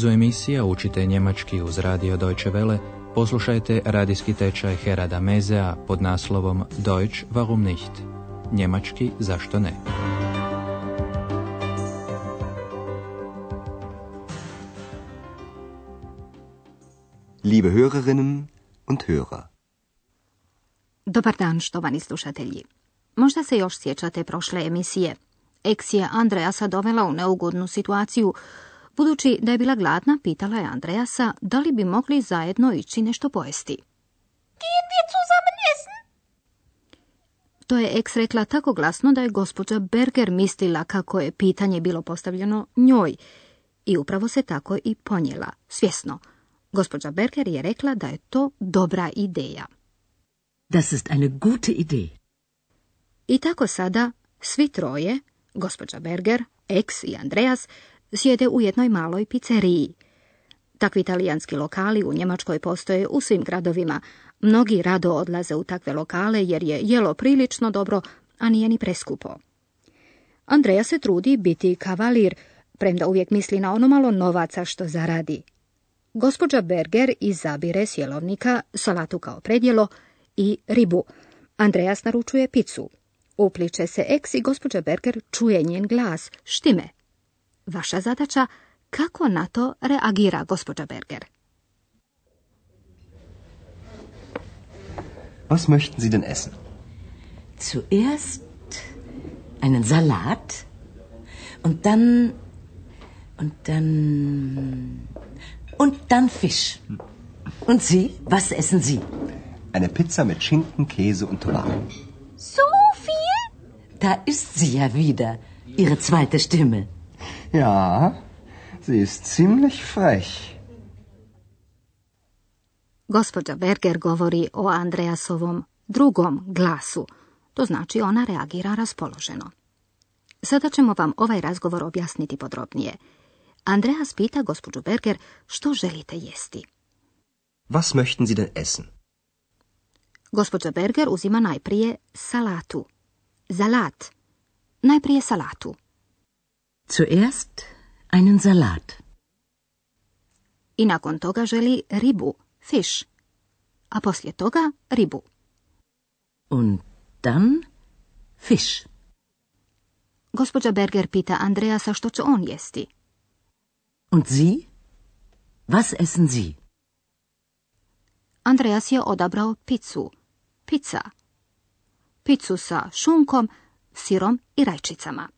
nizu emisija učite njemački uz radio Deutsche Welle, poslušajte radijski tečaj Herada Mezea pod naslovom Deutsch warum nicht? Njemački zašto ne? Liebe Hörerinnen und Hörer. Dobar dan, štovani slušatelji. Možda se još sjećate prošle emisije. Eks je Andreasa dovela u neugodnu situaciju. Budući da je bila gladna, pitala je Andreasa da li bi mogli zajedno ići nešto pojesti. Gehen wir zusammen essen? To je Eks rekla tako glasno da je gospođa Berger mislila kako je pitanje bilo postavljeno njoj. I upravo se tako i ponijela, svjesno. Gospođa Berger je rekla da je to dobra ideja. Das ist eine gute Idee. I tako sada svi troje, gospođa Berger, Eks i Andreas, sjede u jednoj maloj pizzeriji. Takvi italijanski lokali u Njemačkoj postoje u svim gradovima. Mnogi rado odlaze u takve lokale jer je jelo prilično dobro, a nije ni preskupo. Andreja se trudi biti kavalir, premda uvijek misli na ono malo novaca što zaradi. Gospođa Berger izabire sjelovnika, salatu kao predjelo i ribu. Andreas naručuje picu. Upliče se eks i gospođa Berger čuje njen glas. Štime. Vaša zadaća kako na to reagira gospođa Berger. Was möchten Sie denn essen? Zuerst einen Salat und dann und dann und dann Fisch. Und Sie, was essen Sie? Eine Pizza mit Schinken, Käse und Tomaten. So viel? Da ist sie ja wieder, Ihre zweite Stimme. Ja, sie ist ziemlich frech. Gospođa Berger govori o Andreasovom drugom glasu. To znači ona reagira raspoloženo. Sada ćemo vam ovaj razgovor objasniti podrobnije. Andreas pita gospođu Berger što želite jesti. Was möchten Sie denn essen? Gospođa Berger uzima najprije salatu. Salat. Najprije salatu. Zuerst einen Salat. I nakon toga želi ribu, fish. A poslije toga ribu. Und dann Fisch. Gospođa Berger pita Andreasa što će on jesti. Und Sie? Was essen Sie? Andreas je odabrao picu. Pizza. Picu sa šunkom, sirom i rajčicama.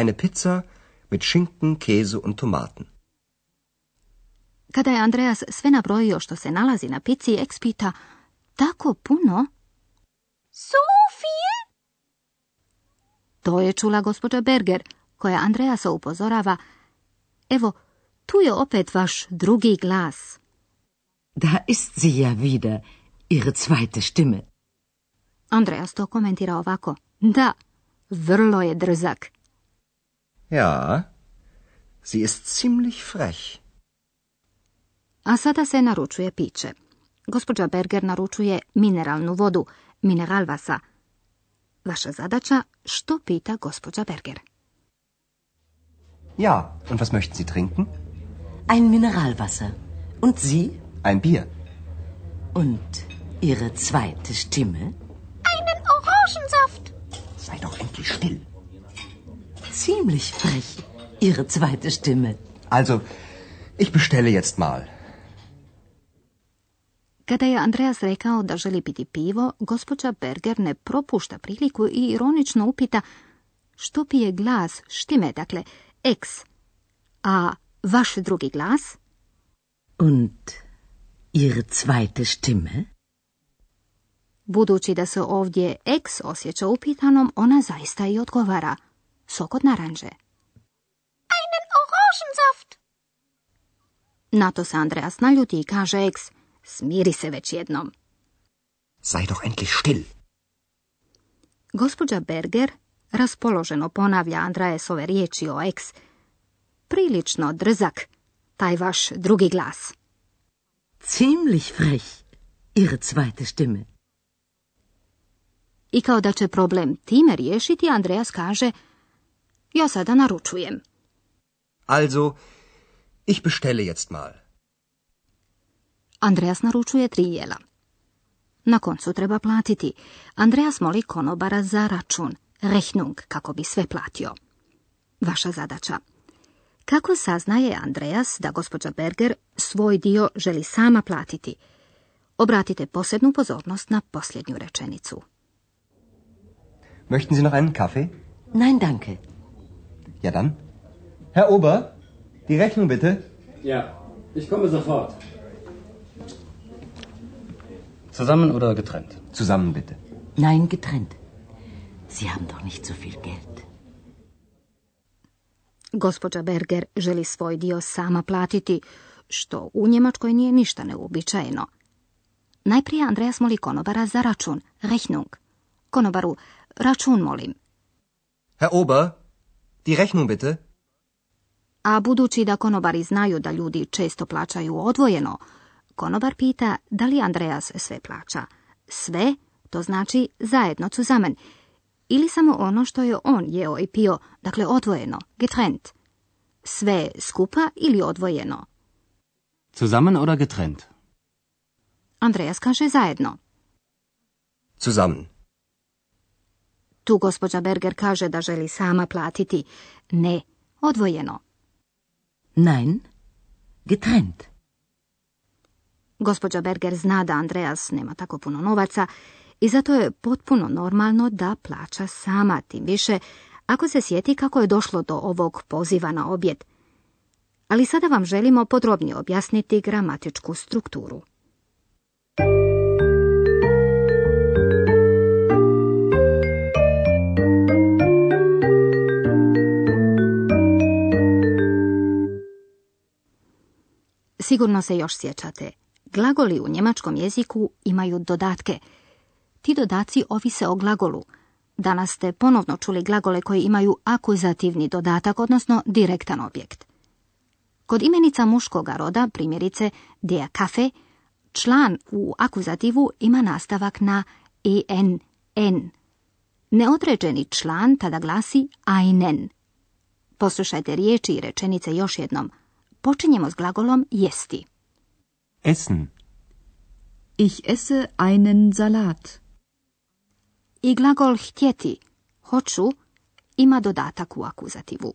Eine Pizza mit Schinken, Käse und Tomaten. Kada je Andreas sve nabrojio što se nalazi na pici, eks pita, tako puno? So viel? To je čula gospođa Berger, koja Andreasa upozorava, evo, tu je opet vaš drugi glas. Da ist sie ja wieder, Ihre zweite Stimme. Andreas to komentira ovako, da, vrlo je drzak. Ja, sie ist ziemlich frech. A sada se naručuje piće. Gospođa Berger naručuje mineralnu vodu, mineralvasa. Vaša zadaća, što pita gospođa Berger? Ja, und was möchten Sie trinken? Ein Mineralwasser. Und Sie? Ein Bier. Und Ihre zweite Stimme? Einen Orangensaft. Sei doch endlich still. Ziemlich frech, Ihre zweite Stimme. Also, ich bestelle jetzt mal. Kada je Andreas rekao da želi piti pivo, gospođa Berger ne propušta priliku i ironično upita što pije glas, štime, dakle, eks, a vaš drugi glas? Und Ihre zweite Stimme? Budući da se ovdje eks osjeća upitanom, ona zaista i odgovara. Sok od naranđe. Einen Orangensaft. Na to se Andreas naljuti i kaže eks, smiri se već jednom. Sei doch endlich still. Gospođa Berger raspoloženo ponavlja Andreasove riječi o eks. Prilično drzak, taj vaš drugi glas. Ziemlich frech, Ihre zweite Stimme. I kao da će problem time riješiti, Andreas kaže, ja sada naručujem. Also, Ich bestelle jetzt mal. Andreas naručuje tri jela. Na koncu treba platiti. Andreas moli konobara za račun, Rechnung, kako bi sve platio. Vaša zadaća. Kako saznaje Andreas da gospođa Berger svoj dio želi sama platiti? Obratite posebnu pozornost na posljednju rečenicu. Möchten Sie noch einen Kaffee? Nein, danke. Ja dann. Herr Ober, die Rechnung bitte. Ja, ich komme sofort. Zusammen oder getrennt? Zusammen bitte. Nein, getrennt. Sie haben doch nicht so viel Geld. Gospođa Berger želi svoj dio sama platiti, što u Njemačkoj nije ništa neuobičajeno. Najprije Andreas moli konobara za račun, Rechnung. Konobaru, račun molim. Herr Ober, die Rechnung bitte. A budući da konobari znaju da ljudi često plaćaju odvojeno, konobar pita da li Andreas sve plaća. Sve, to znači zajedno zusammen, ili samo ono što je on jeo i pio, dakle odvojeno, getrennt. Sve skupa ili odvojeno. Zusammen oder getrennt? Andreas kaže zajedno. Zusammen. Tu gospođa Berger kaže da želi sama platiti. Ne, odvojeno. Nein, getrennt. Gospođa Berger zna da Andreas nema tako puno novaca i zato je potpuno normalno da plaća sama, tim više ako se sjeti kako je došlo do ovog poziva na objed. Ali sada vam želimo podrobnije objasniti gramatičku strukturu. Sigurno se još sjećate. Glagoli u njemačkom jeziku imaju dodatke. Ti dodaci ovise o glagolu. Danas ste ponovno čuli glagole koji imaju akuzativni dodatak, odnosno direktan objekt. Kod imenica muškoga roda, primjerice der Kafe, član u akuzativu ima nastavak na en, en. Neodređeni član tada glasi einen. Poslušajte riječi i rečenice još jednom. Počinjemo s glagolom jesti. Essen. Ich esse einen Salat. I glagol htjeti, hoću, ima dodatak u akuzativu.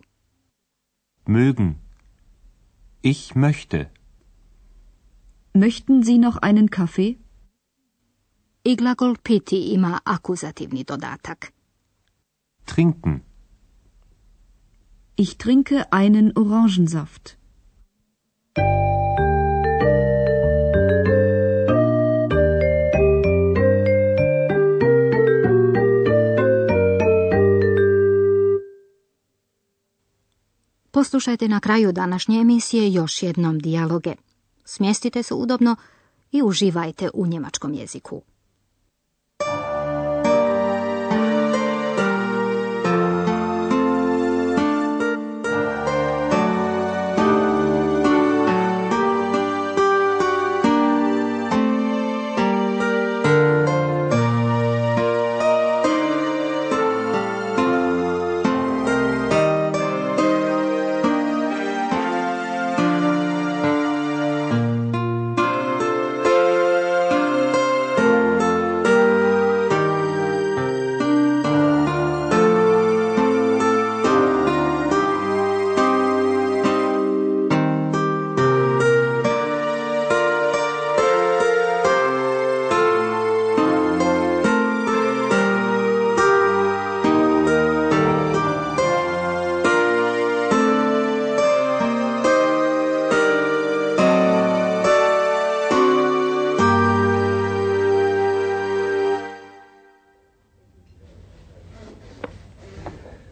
Mögen. Ich möchte. Möchten Sie noch einen Kaffee? I glagol piti ima akuzativni dodatak. Trinken. Ich trinke einen Orangensaft. Poslušajte na kraju današnje emisije još jednom dijaloge. Smjestite se udobno i uživajte u njemačkom jeziku.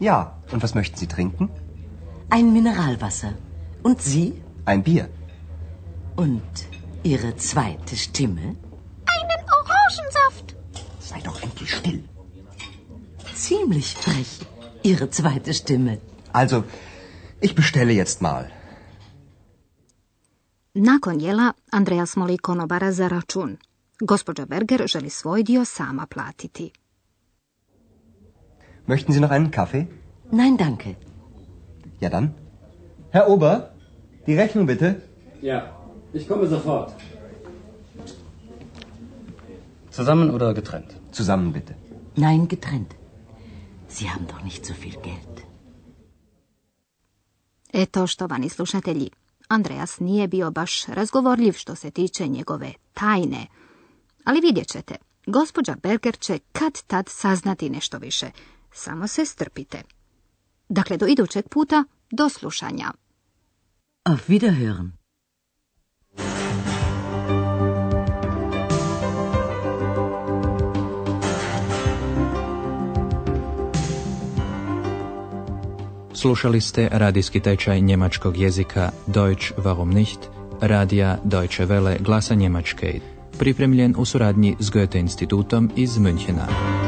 Ja, und was möchten Sie trinken? Ein Mineralwasser. Und Sie? Ein Bier. Und Ihre zweite Stimme? Einen Orangensaft. Sei doch endlich still. Ziemlich frech. Ihre zweite Stimme. Also, ich bestelle jetzt mal. Nakon jela Andreas moli konobara za račun. Gospođa Berger želi svoj dio sama platiti. Möchten Sie noch einen Kaffee? Nein, danke. Ja dann. Herr Ober, die Rechnung bitte. Ja, ich komme sofort. Zusammen oder getrennt? Zusammen bitte. Nein, getrennt. Sie haben doch nicht so viel Geld. Eto, štovani slušatelji, Andreas nije bio baš razgovorljiv što se tiče njegove tajne. Ali vidjet ćete, gospođa Berger će kad tad saznati nešto više. Samo se strpite. Dakle, do idućeg puta, do slušanja. Auf Wiederhören. Slušali ste radijski tečaj njemačkog jezika Deutsch warum nicht, radija Deutsche Welle glasa Njemačke, pripremljen u suradnji s Goethe institutom iz Münchena.